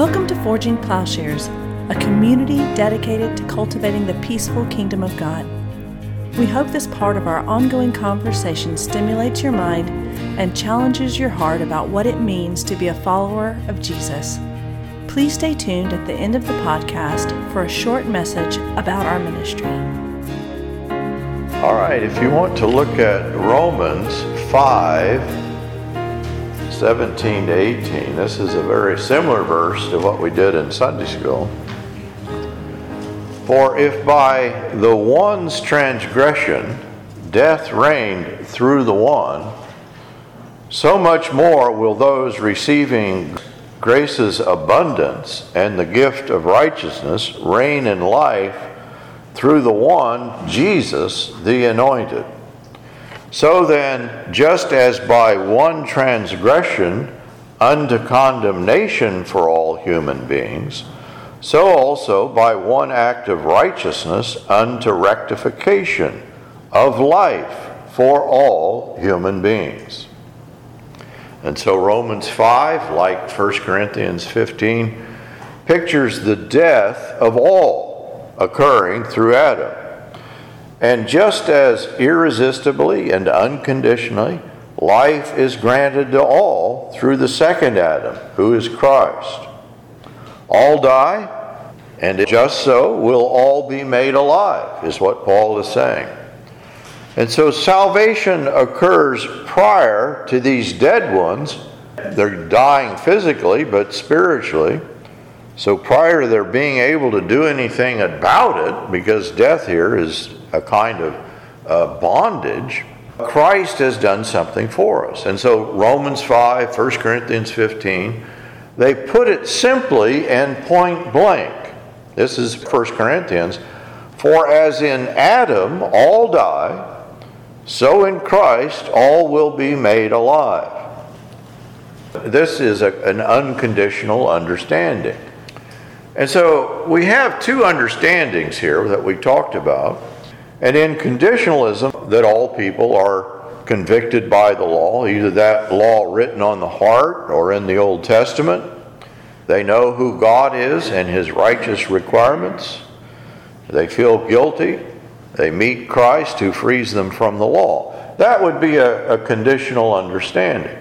Welcome to Forging Plowshares, a community dedicated to cultivating the peaceful kingdom of God. We hope this part of our ongoing conversation stimulates your mind and challenges your heart about what it means to be a follower of Jesus. Please stay tuned at the end of the podcast for a short message about our ministry. All right, if you want to look at Romans 5, 17 to 18. This is a very similar verse to what we did in Sunday school. For if by the one's transgression death reigned through the one, so much more will those receiving grace's abundance and the gift of righteousness reign in life through the one, Jesus, the anointed. So then, just as by one transgression unto condemnation for all human beings, so also by one act of righteousness unto rectification of life for all human beings. And so Romans 5, like 1 Corinthians 15, pictures the death of all occurring through Adam. And just as irresistibly and unconditionally, life is granted to all through the second Adam, who is Christ. All die, and just so will all be made alive, is what Paul is saying. And so salvation occurs prior to these dead ones. They're dying physically, but spiritually. So prior to their being able to do anything about it, because death here is a kind of uh, bondage, Christ has done something for us. And so Romans 5, 1 Corinthians 15, they put it simply and point blank. This is 1 Corinthians. For as in Adam all die, so in Christ all will be made alive. This is a, an unconditional understanding. And so we have two understandings here that we talked about. And in conditionalism, that all people are convicted by the law, either that law written on the heart or in the Old Testament. They know who God is and his righteous requirements. They feel guilty. They meet Christ who frees them from the law. That would be a, a conditional understanding.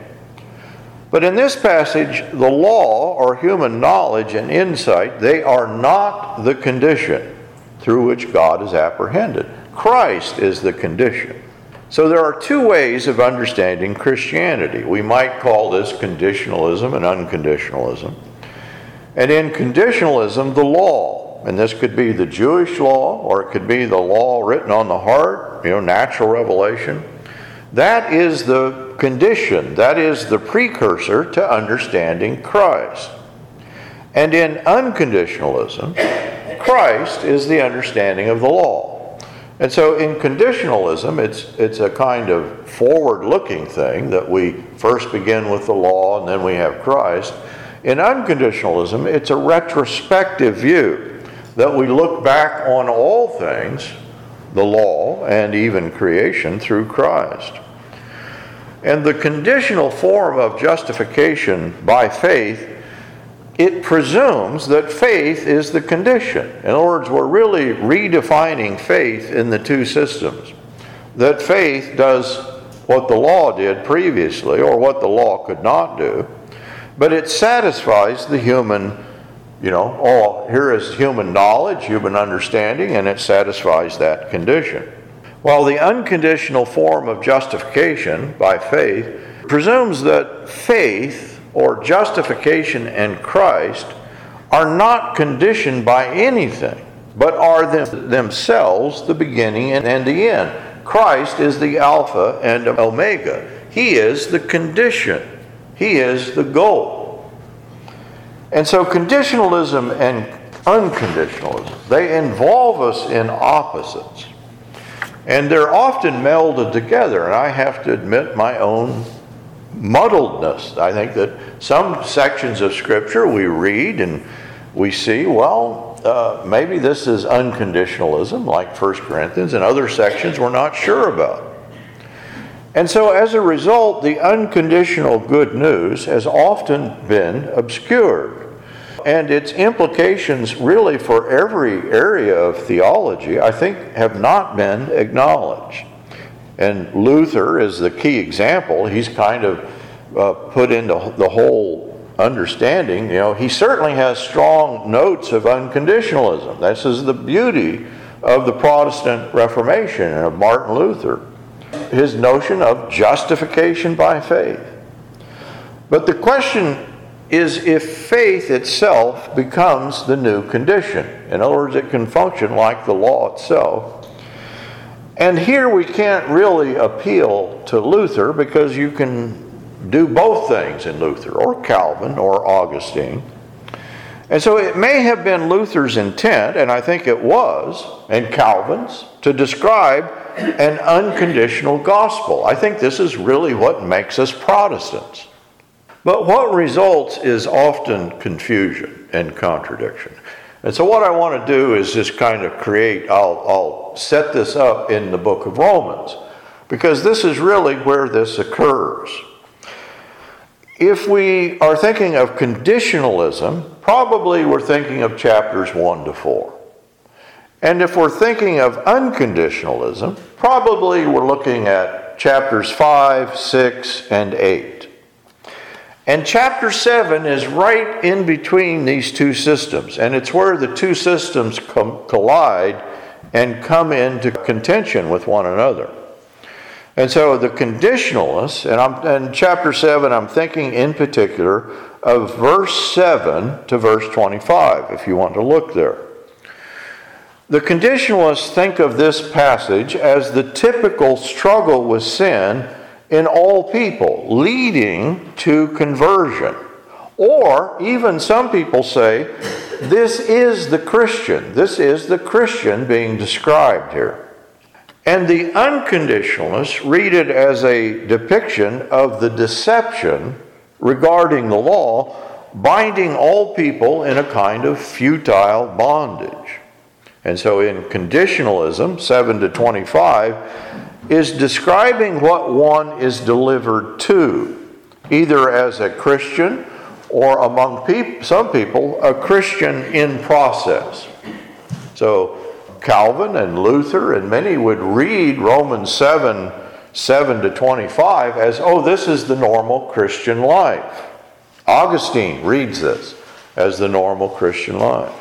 But in this passage, the law or human knowledge and insight, they are not the condition through which God is apprehended. Christ is the condition. So there are two ways of understanding Christianity. We might call this conditionalism and unconditionalism. And in conditionalism, the law, and this could be the Jewish law or it could be the law written on the heart, you know, natural revelation. That is the condition, that is the precursor to understanding Christ. And in unconditionalism, Christ is the understanding of the law. And so in conditionalism, it's, it's a kind of forward looking thing that we first begin with the law and then we have Christ. In unconditionalism, it's a retrospective view that we look back on all things, the law and even creation, through Christ. And the conditional form of justification by faith it presumes that faith is the condition. In other words, we're really redefining faith in the two systems. That faith does what the law did previously, or what the law could not do, but it satisfies the human, you know, oh, here is human knowledge, human understanding, and it satisfies that condition. While the unconditional form of justification by faith presumes that faith or justification in Christ are not conditioned by anything, but are them, themselves the beginning and the end. Christ is the Alpha and Omega. He is the condition, He is the goal. And so, conditionalism and unconditionalism, they involve us in opposites. And they're often melded together, and I have to admit my own muddledness. I think that some sections of Scripture we read and we see, well, uh, maybe this is unconditionalism, like 1 Corinthians, and other sections we're not sure about. And so, as a result, the unconditional good news has often been obscured. And its implications, really, for every area of theology, I think, have not been acknowledged. And Luther is the key example. He's kind of uh, put into the whole understanding. You know, he certainly has strong notes of unconditionalism. This is the beauty of the Protestant Reformation and of Martin Luther. His notion of justification by faith. But the question is if faith itself becomes the new condition. In other words, it can function like the law itself. And here we can't really appeal to Luther because you can do both things in Luther, or Calvin, or Augustine. And so it may have been Luther's intent, and I think it was, and Calvin's, to describe an unconditional gospel. I think this is really what makes us Protestants. But what results is often confusion and contradiction. And so, what I want to do is just kind of create, I'll, I'll set this up in the book of Romans, because this is really where this occurs. If we are thinking of conditionalism, probably we're thinking of chapters 1 to 4. And if we're thinking of unconditionalism, probably we're looking at chapters 5, 6, and 8. And chapter 7 is right in between these two systems, and it's where the two systems com- collide and come into contention with one another. And so the conditionalists, and I'm, in chapter 7, I'm thinking in particular of verse 7 to verse 25, if you want to look there. The conditionalists think of this passage as the typical struggle with sin in all people, leading to conversion. Or even some people say, this is the Christian. This is the Christian being described here. And the unconditionalists read it as a depiction of the deception regarding the law, binding all people in a kind of futile bondage. And so in conditionalism, 7 to 25, is describing what one is delivered to, either as a Christian or among peop- some people, a Christian in process. So Calvin and Luther and many would read Romans 7 7 to 25 as, oh, this is the normal Christian life. Augustine reads this as the normal Christian life.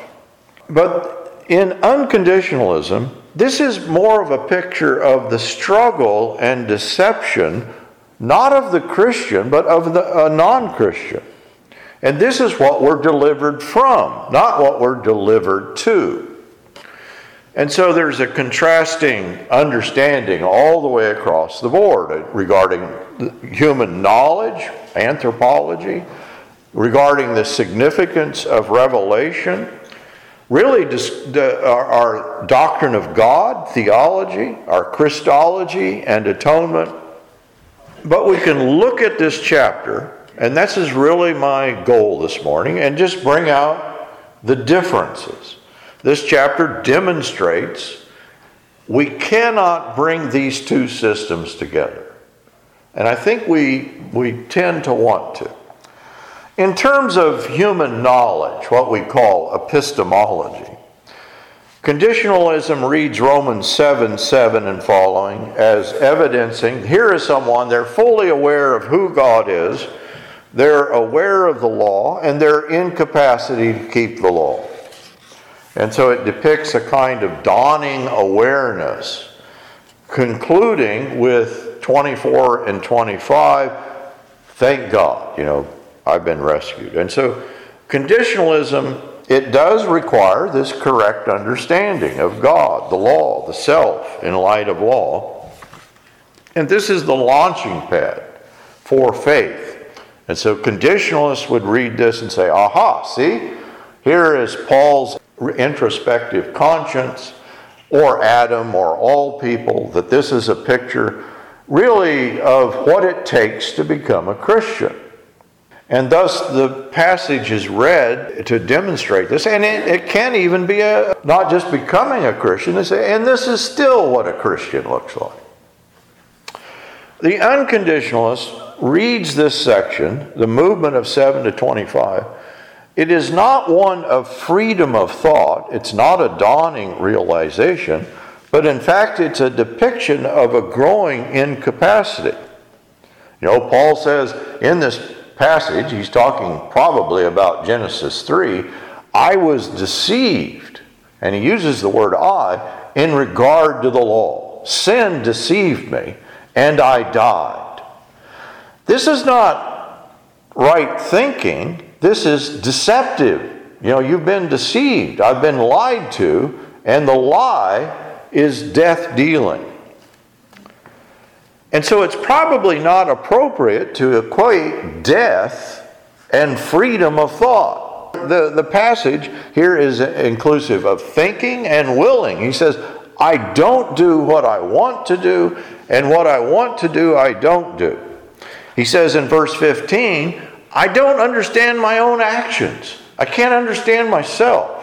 But in unconditionalism, this is more of a picture of the struggle and deception, not of the Christian, but of the non Christian. And this is what we're delivered from, not what we're delivered to. And so there's a contrasting understanding all the way across the board regarding human knowledge, anthropology, regarding the significance of revelation, really our, doctrine of God, theology, our Christology, and atonement. But we can look at this chapter, and this is really my goal this morning, and just bring out the differences. This chapter demonstrates we cannot bring these two systems together. And I think we, we tend to want to. In terms of human knowledge, what we call epistemology, conditionalism reads Romans 7 7 and following as evidencing here is someone, they're fully aware of who God is, they're aware of the law, and their incapacity to keep the law. And so it depicts a kind of dawning awareness, concluding with 24 and 25 thank God, you know, I've been rescued. And so, conditionalism, it does require this correct understanding of God, the law, the self in light of law. And this is the launching pad for faith. And so, conditionalists would read this and say, aha, see, here is Paul's introspective conscience, or Adam, or all people, that this is a picture really of what it takes to become a Christian. And thus, the passage is read to demonstrate this. And it, it can even be a, not just becoming a Christian, and this is still what a Christian looks like. The unconditionalist reads this section, the movement of 7 to 25, it is not one of freedom of thought, it's not a dawning realization, but in fact, it's a depiction of a growing incapacity. You know, Paul says in this passage, he's talking probably about Genesis 3, I was deceived, and he uses the word I in regard to the law. Sin deceived me, and I died. This is not right thinking, this is deceptive. You know, you've been deceived, I've been lied to, and the lie is death dealing. And so it's probably not appropriate to equate death and freedom of thought. The, the passage here is inclusive of thinking and willing. He says, I don't do what I want to do, and what I want to do, I don't do. He says in verse 15, I don't understand my own actions. I can't understand myself.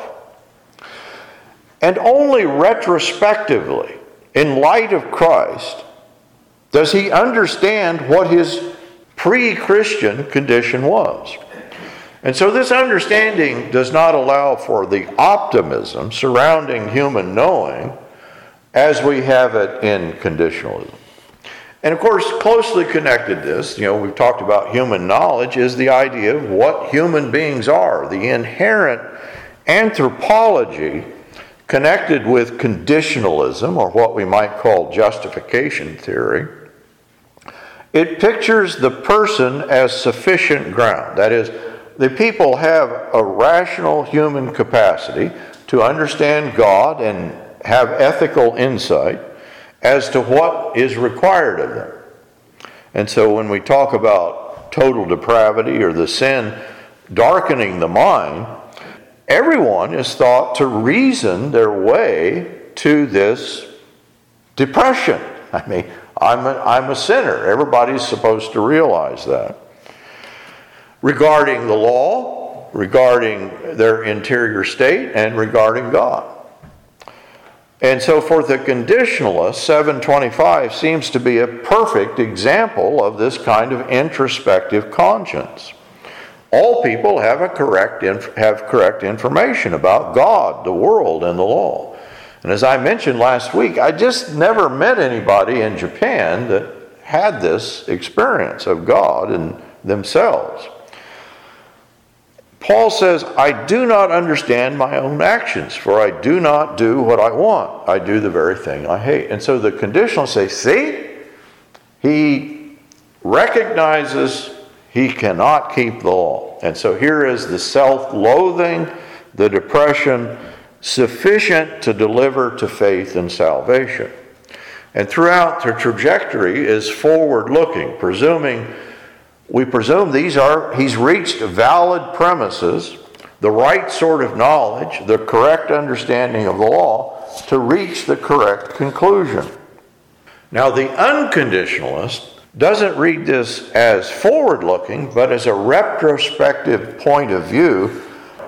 And only retrospectively, in light of Christ, does he understand what his pre Christian condition was. And so, this understanding does not allow for the optimism surrounding human knowing as we have it in conditionalism. And of course, closely connected this, you know, we've talked about human knowledge, is the idea of what human beings are, the inherent anthropology connected with conditionalism, or what we might call justification theory, it pictures the person as sufficient ground. That is, the people have a rational human capacity to understand God and have ethical insight as to what is required of them. And so when we talk about total depravity or the sin darkening the mind, everyone is thought to reason their way to this depression. I mean, I'm a, I'm a sinner. Everybody's supposed to realize that. Regarding the law, regarding their interior state, and regarding God. And so for the conditionalist, 725 seems to be a perfect example of this kind of introspective conscience. All people have, a correct, have correct information about God, the world, and the law. And as I mentioned last week, I just never met anybody in Japan that had this experience of God and themselves. Paul says, I do not understand my own actions, for I do not do what I want. I do the very thing I hate. And so the conditional say, see, he recognizes he cannot keep the law. And so here is the self loathing, the depression, sufficient to deliver to faith and salvation. And throughout the trajectory is forward looking, presuming, we presume these are, he's reached valid premises, the right sort of knowledge, the correct understanding of the law to reach the correct conclusion. Now, the unconditionalist doesn't read this as forward looking, but as a retrospective point of view.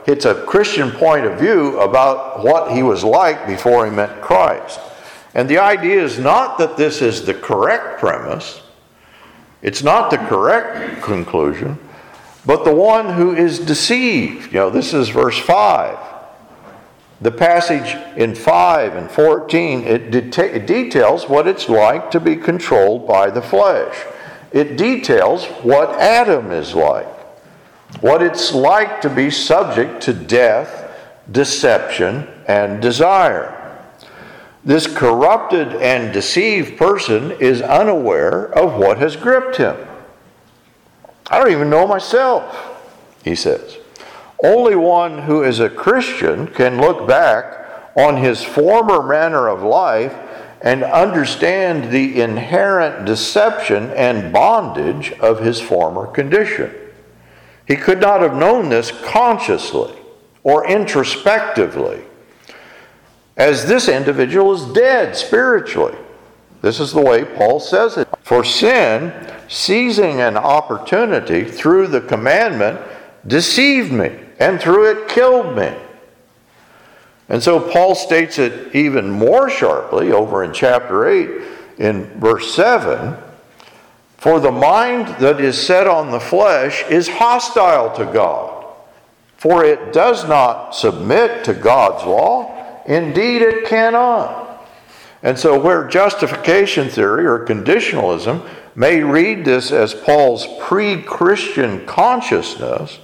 It's a Christian point of view about what he was like before he met Christ. And the idea is not that this is the correct premise, it's not the correct conclusion, but the one who is deceived. You know, this is verse 5. The passage in 5 and 14, it, deta- it, details what it's like to be controlled by the flesh. It details what Adam is like, what it's like to be subject to death, deception, and desire. This corrupted and deceived person is unaware of what has gripped him. I don't even know myself, he says. Only one who is a Christian can look back on his former manner of life and understand the inherent deception and bondage of his former condition. He could not have known this consciously or introspectively, as this individual is dead spiritually. This is the way Paul says it. For sin, seizing an opportunity through the commandment, deceived me and through it killed me. And so Paul states it even more sharply over in chapter 8 in verse 7 For the mind that is set on the flesh is hostile to God. For it does not submit to God's law. Indeed, it cannot. And so, where justification theory or conditionalism may read this as Paul's pre Christian consciousness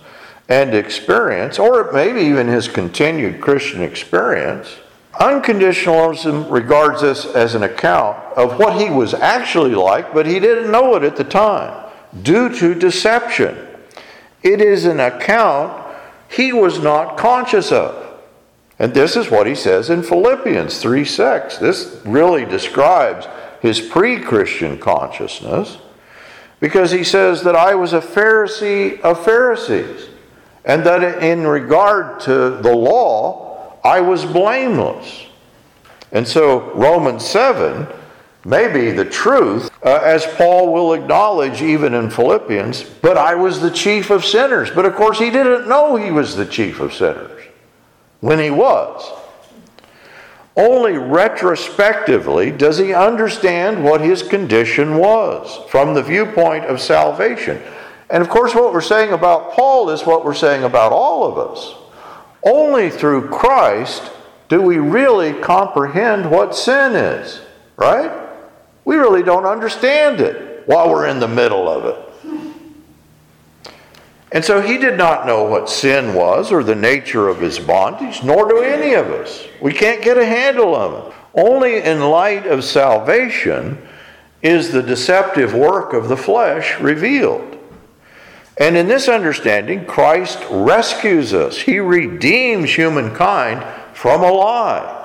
and experience, or maybe even his continued Christian experience, unconditionalism regards this as an account of what he was actually like, but he didn't know it at the time due to deception. It is an account he was not conscious of. And this is what he says in Philippians 3 6. This really describes his pre Christian consciousness because he says that I was a Pharisee of Pharisees and that in regard to the law, I was blameless. And so Romans 7 may be the truth, uh, as Paul will acknowledge even in Philippians, but I was the chief of sinners. But of course, he didn't know he was the chief of sinners when he was. Only retrospectively does he understand what his condition was from the viewpoint of salvation. And of course, what we're saying about Paul is what we're saying about all of us. Only through Christ do we really comprehend what sin is, right? We really don't understand it while we're in the middle of it. And so he did not know what sin was or the nature of his bondage, nor do any of us. We can't get a handle on it. Only in light of salvation is the deceptive work of the flesh revealed. And in this understanding, Christ rescues us. He redeems humankind from a lie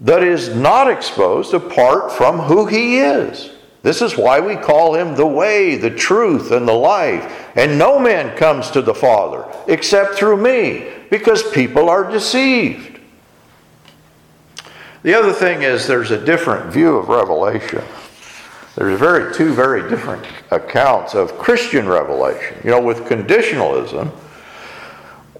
that is not exposed apart from who he is. This is why we call him the way, the truth, and the life. And no man comes to the Father except through me, because people are deceived. The other thing is there's a different view of Revelation. There's very two very different accounts of Christian revelation. You know, with conditionalism,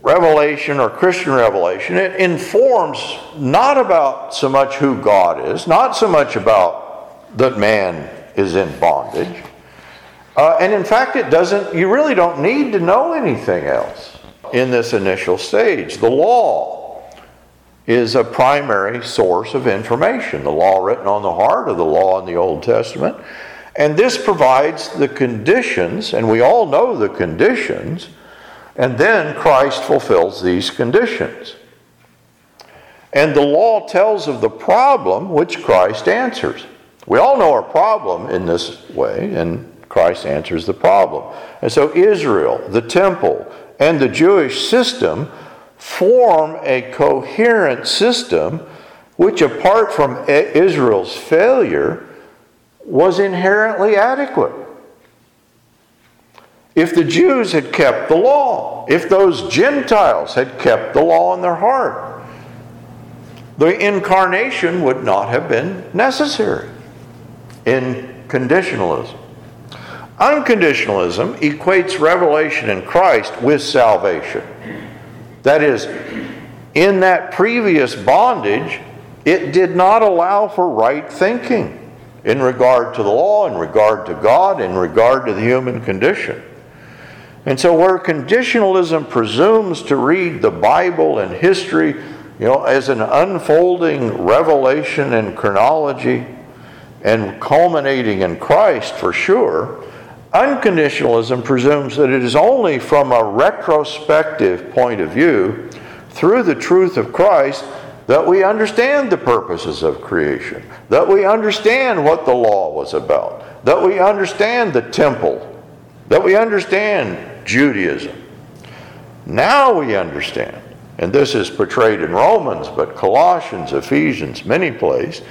revelation or Christian revelation, it informs not about so much who God is, not so much about that man is in bondage. Uh, and in fact, it doesn't, you really don't need to know anything else in this initial stage. The law is a primary source of information, the law written on the heart of the law in the Old Testament. And this provides the conditions, and we all know the conditions and then Christ fulfills these conditions. And the law tells of the problem which Christ answers. We all know our problem in this way, and Christ answers the problem. And so Israel, the temple, and the Jewish system form a coherent system which, apart from Israel's failure, was inherently adequate. If the Jews had kept the law, if those Gentiles had kept the law in their heart, the incarnation would not have been necessary in conditionalism. Unconditionalism equates revelation in Christ with salvation. That is, in that previous bondage, it did not allow for right thinking in regard to the law, in regard to God, in regard to the human condition. And so, where conditionalism presumes to read the Bible and history, you know, as an unfolding revelation and chronology and culminating in Christ for sure, unconditionalism presumes that it is only from a retrospective point of view, through the truth of Christ, that we understand the purposes of creation, that we understand what the law was about, that we understand the temple, that we understand Judaism. Now we understand, and this is portrayed in Romans, but Colossians, Ephesians, many places,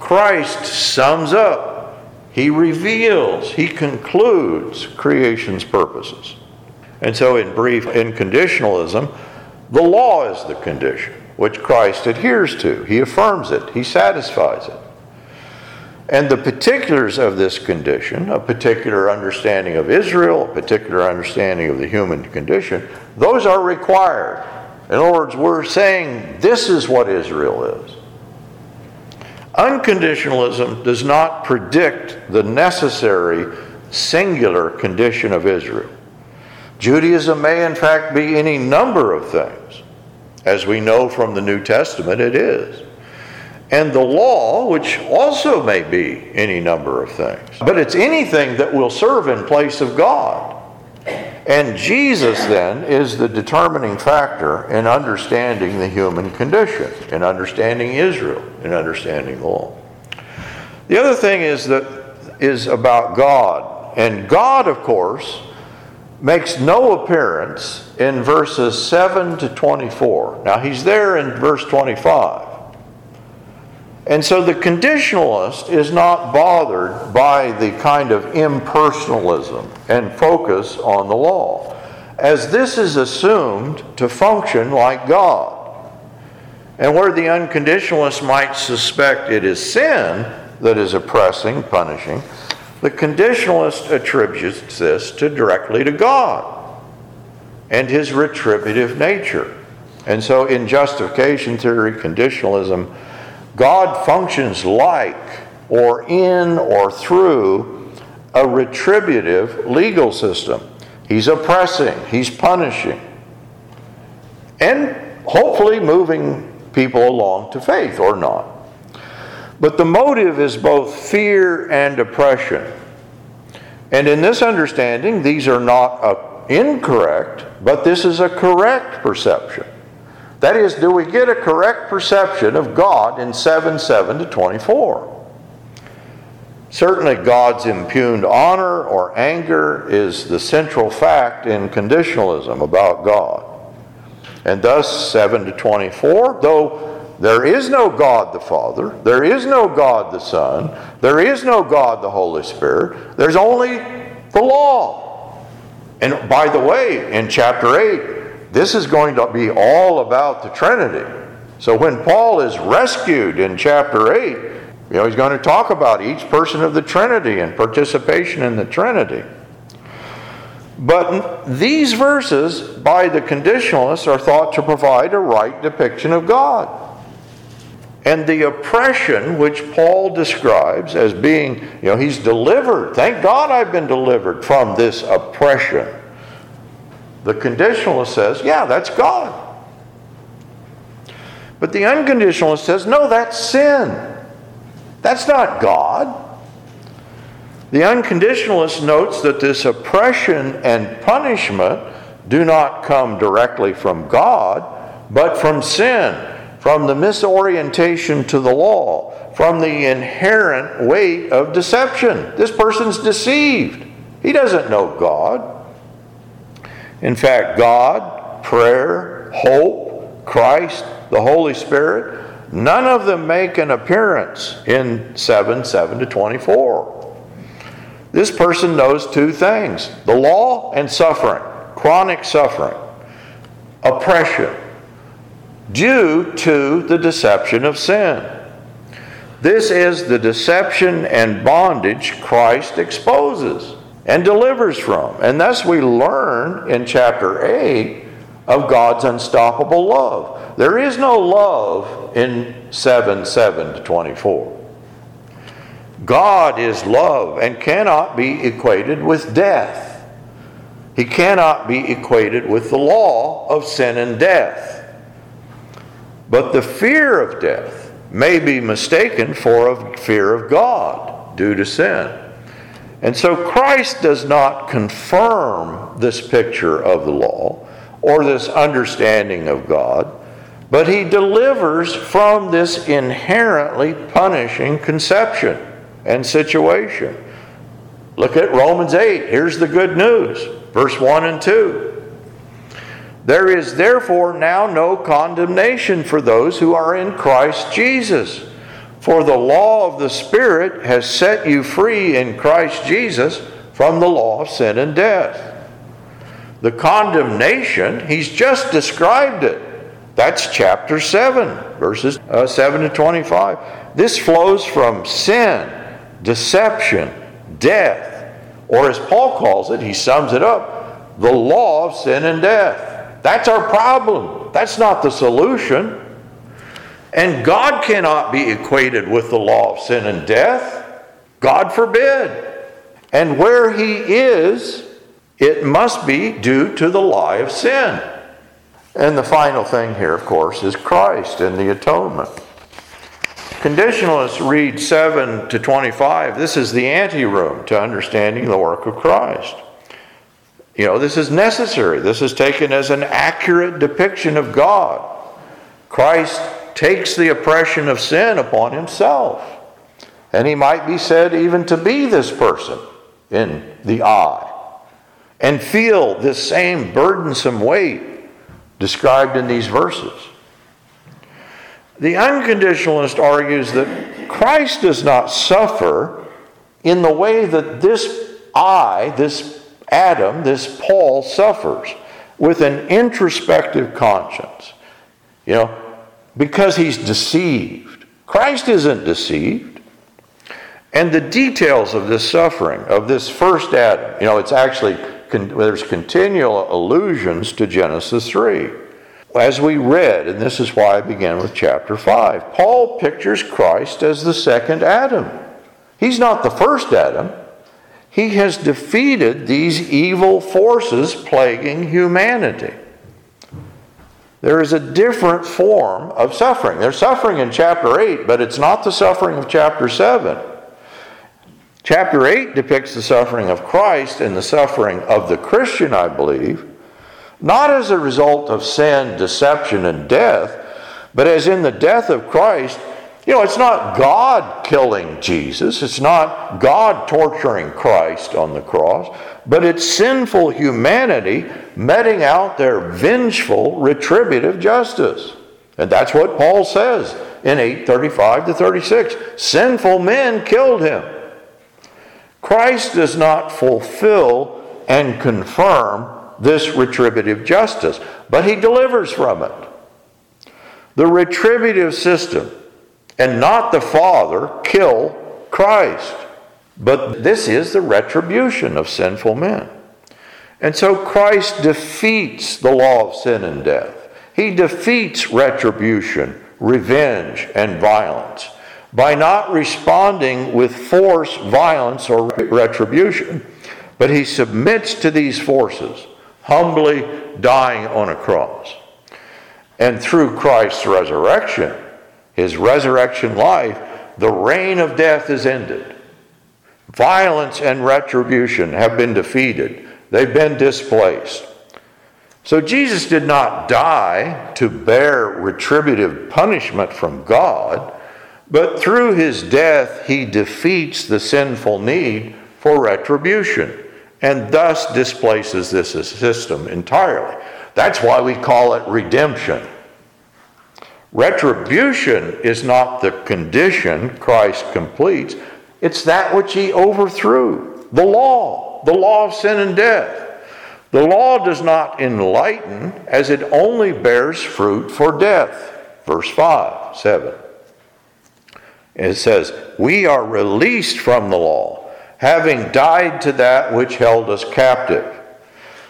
Christ sums up, he reveals, he concludes creation's purposes. And so, in brief, in conditionalism, the law is the condition which Christ adheres to. He affirms it, he satisfies it. And the particulars of this condition, a particular understanding of Israel, a particular understanding of the human condition, those are required. In other words, we're saying this is what Israel is. Unconditionalism does not predict the necessary singular condition of Israel. Judaism may, in fact, be any number of things. As we know from the New Testament, it is. And the law, which also may be any number of things. But it's anything that will serve in place of God. And Jesus, then, is the determining factor in understanding the human condition, in understanding Israel, in understanding law. The other thing is that is about God. And God, of course, makes no appearance in verses 7 to 24. Now, he's there in verse 25. And so the conditionalist is not bothered by the kind of impersonalism and focus on the law, as this is assumed to function like God. And where the unconditionalist might suspect it is sin that is oppressing, punishing, the conditionalist attributes this to directly to God and his retributive nature. And so in justification theory, conditionalism, God functions like or in or through a retributive legal system. He's oppressing, he's punishing, and hopefully moving people along to faith or not. But the motive is both fear and oppression. And in this understanding, these are not incorrect, but this is a correct perception. That is, do we get a correct perception of God in 7 7 to 24? Certainly, God's impugned honor or anger is the central fact in conditionalism about God. And thus, 7 to 24, though there is no God the Father, there is no God the Son, there is no God the Holy Spirit, there's only the law. And by the way, in chapter 8, this is going to be all about the Trinity. So when Paul is rescued in chapter 8, you know, he's going to talk about each person of the Trinity and participation in the Trinity. But these verses, by the conditionalists, are thought to provide a right depiction of God. And the oppression which Paul describes as being, you know, he's delivered. Thank God I've been delivered from this oppression. The conditionalist says, yeah, that's God. But the unconditionalist says, no, that's sin. That's not God. The unconditionalist notes that this oppression and punishment do not come directly from God, but from sin, from the misorientation to the law, from the inherent weight of deception. This person's deceived. He doesn't know God. In fact, God, prayer, hope, Christ, the Holy Spirit, none of them make an appearance in 7 7 to 24. This person knows two things the law and suffering, chronic suffering, oppression, due to the deception of sin. This is the deception and bondage Christ exposes and delivers from. And thus we learn in chapter 8 of God's unstoppable love. There is no love in 7 7 to 24. God is love and cannot be equated with death. He cannot be equated with the law of sin and death. But the fear of death may be mistaken for a fear of God due to sin. And so Christ does not confirm this picture of the law or this understanding of God, but he delivers from this inherently punishing conception and situation. Look at Romans 8. Here's the good news, verse 1 and 2. There is therefore now no condemnation for those who are in Christ Jesus. For the law of the Spirit has set you free in Christ Jesus from the law of sin and death. The condemnation, he's just described it. That's chapter 7, verses uh, 7 to 25. This flows from sin, deception, death, or as Paul calls it, he sums it up the law of sin and death. That's our problem. That's not the solution. And God cannot be equated with the law of sin and death. God forbid. And where He is, it must be due to the lie of sin. And the final thing here, of course, is Christ and the atonement. Conditionalists read 7 to 25. This is the anteroom to understanding the work of Christ. You know, this is necessary. This is taken as an accurate depiction of God. Christ takes the oppression of sin upon himself. And he might be said even to be this person in the eye and feel this same burdensome weight described in these verses. The unconditionalist argues that Christ does not suffer in the way that this I, this Adam, this Paul, suffers with an introspective conscience. You know, because he's deceived. Christ isn't deceived. And the details of this suffering, of this first Adam, you know, it's actually, there's continual allusions to Genesis 3. As we read, and this is why I began with chapter 5, Paul pictures Christ as the second Adam. He's not the first Adam. He has defeated these evil forces plaguing humanity. There is a different form of suffering. There's suffering in chapter 8, but it's not the suffering of chapter 7. Chapter 8 depicts the suffering of Christ and the suffering of the Christian, I believe, not as a result of sin, deception, and death, but as in the death of Christ, you know, it's not God killing Jesus, it's not God torturing Christ on the cross, but it's sinful humanity meting out their vengeful, retributive justice. And that's what Paul says in 835 to 36. Sinful men killed him. Christ does not fulfill and confirm this retributive justice, but he delivers from it. The retributive system and not the Father kill Christ. But this is the retribution of sinful men. And so Christ defeats the law of sin and death. He defeats retribution, revenge, and violence by not responding with force, violence, or retribution, but he submits to these forces, humbly dying on a cross. And through Christ's resurrection, his resurrection life, the reign of death is ended. Violence and retribution have been defeated, they've been displaced. So Jesus did not die to bear retributive punishment from God, but through his death, he defeats the sinful need for retribution and thus displaces this system entirely. That's why we call it redemption. Retribution is not the condition Christ completes, it's that which he overthrew the law, the law of sin and death. The law does not enlighten as it only bears fruit for death. Verse 5, 7. It says, We are released from the law, having died to that which held us captive,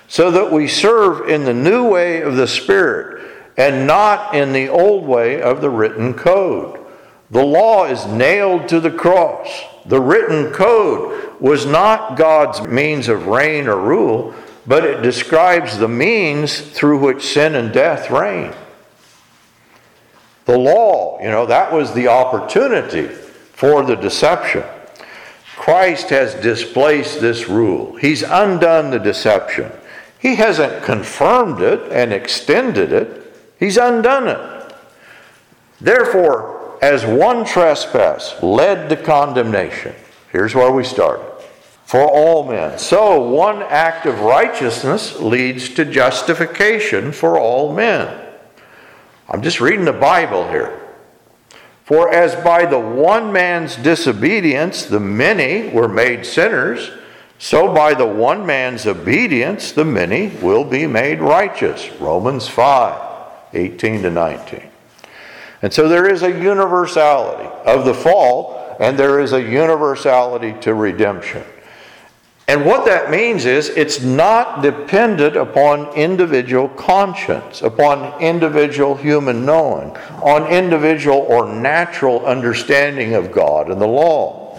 so that we serve in the new way of the Spirit and not in the old way of the written code. The law is nailed to the cross. The written code was not God's means of reign or rule, but it describes the means through which sin and death reign. The law, you know, that was the opportunity for the deception. Christ has displaced this rule, He's undone the deception. He hasn't confirmed it and extended it. He's undone it. Therefore, as one trespass led to condemnation, here's where we start for all men. So, one act of righteousness leads to justification for all men. I'm just reading the Bible here. For as by the one man's disobedience the many were made sinners, so by the one man's obedience the many will be made righteous. Romans 5. 18 to 19. And so there is a universality of the fall, and there is a universality to redemption. And what that means is it's not dependent upon individual conscience, upon individual human knowing, on individual or natural understanding of God and the law.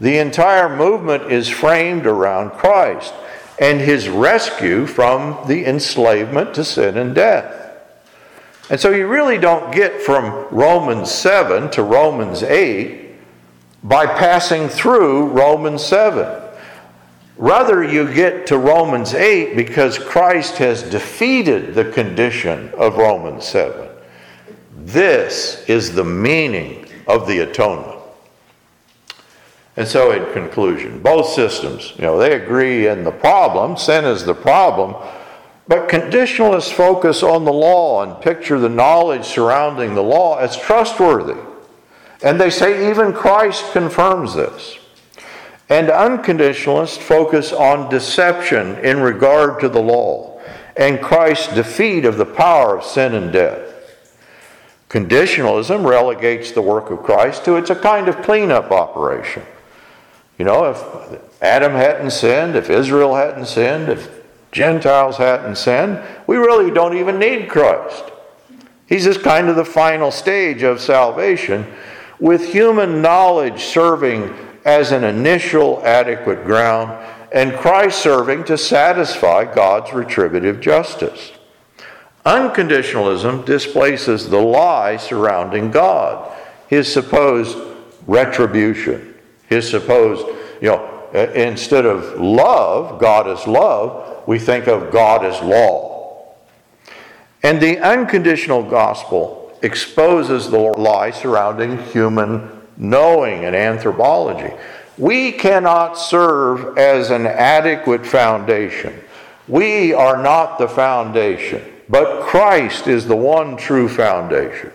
The entire movement is framed around Christ. and his rescue from the enslavement to sin and death. And so you really don't get from Romans 7 to Romans 8 by passing through Romans 7. Rather, you get to Romans 8 because Christ has defeated the condition of Romans 7. This is the meaning of the atonement. And so, in conclusion, both systems, you know, they agree in the problem. Sin is the problem. But conditionalists focus on the law and picture the knowledge surrounding the law as trustworthy. And they say even Christ confirms this. And unconditionalists focus on deception in regard to the law and Christ's defeat of the power of sin and death. Conditionalism relegates the work of Christ to it's a kind of cleanup operation. You know, if Adam hadn't sinned, if Israel hadn't sinned, if Gentiles hadn't sinned, we really don't even need Christ. He's just kind of the final stage of salvation, with human knowledge serving as an initial adequate ground, and Christ serving to satisfy God's retributive justice. Unconditionalism displaces the lie surrounding God, his supposed retribution, his supposed, you know, Uh, instead of love, God is love, we think of God as law. And the unconditional gospel exposes the lie surrounding human knowing and anthropology. We cannot serve as an adequate foundation. We are not the foundation. But Christ is the one true foundation.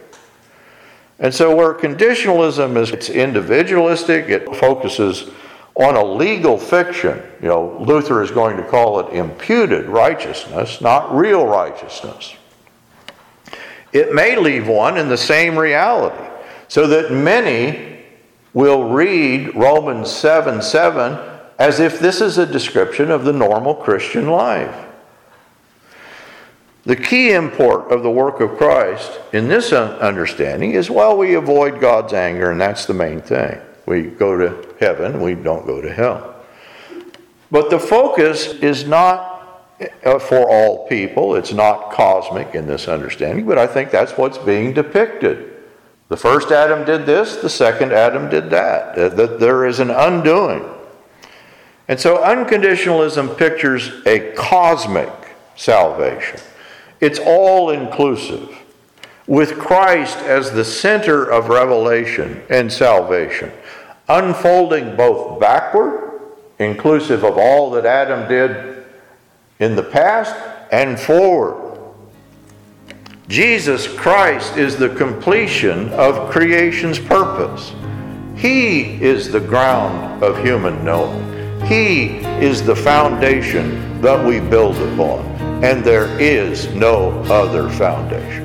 And so, where conditionalism is it's individualistic, it focuses on a legal fiction. You know, Luther is going to call it imputed righteousness, not real righteousness. It may leave one in the same reality, so that many will read Romans 7 7 as if this is a description of the normal Christian life. The key import of the work of Christ in this understanding is well, we avoid God's anger, and that's the main thing. We go to heaven, we don't go to hell. But the focus is not uh, for all people, it's not cosmic in this understanding, but I think that's what's being depicted. The first Adam did this, the second Adam did that. That there is an undoing. And so unconditionalism pictures a cosmic salvation. It's all inclusive, with Christ as the center of revelation and salvation, unfolding both backward, inclusive of all that Adam did in the past, and forward. Jesus Christ is the completion of creation's purpose. He is the ground of human knowing. He is the foundation that we build upon and there is no other foundation.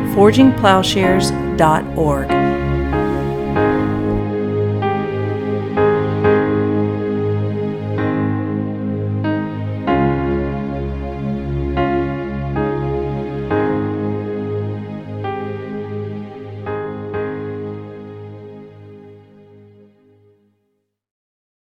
forgingploughshares.org.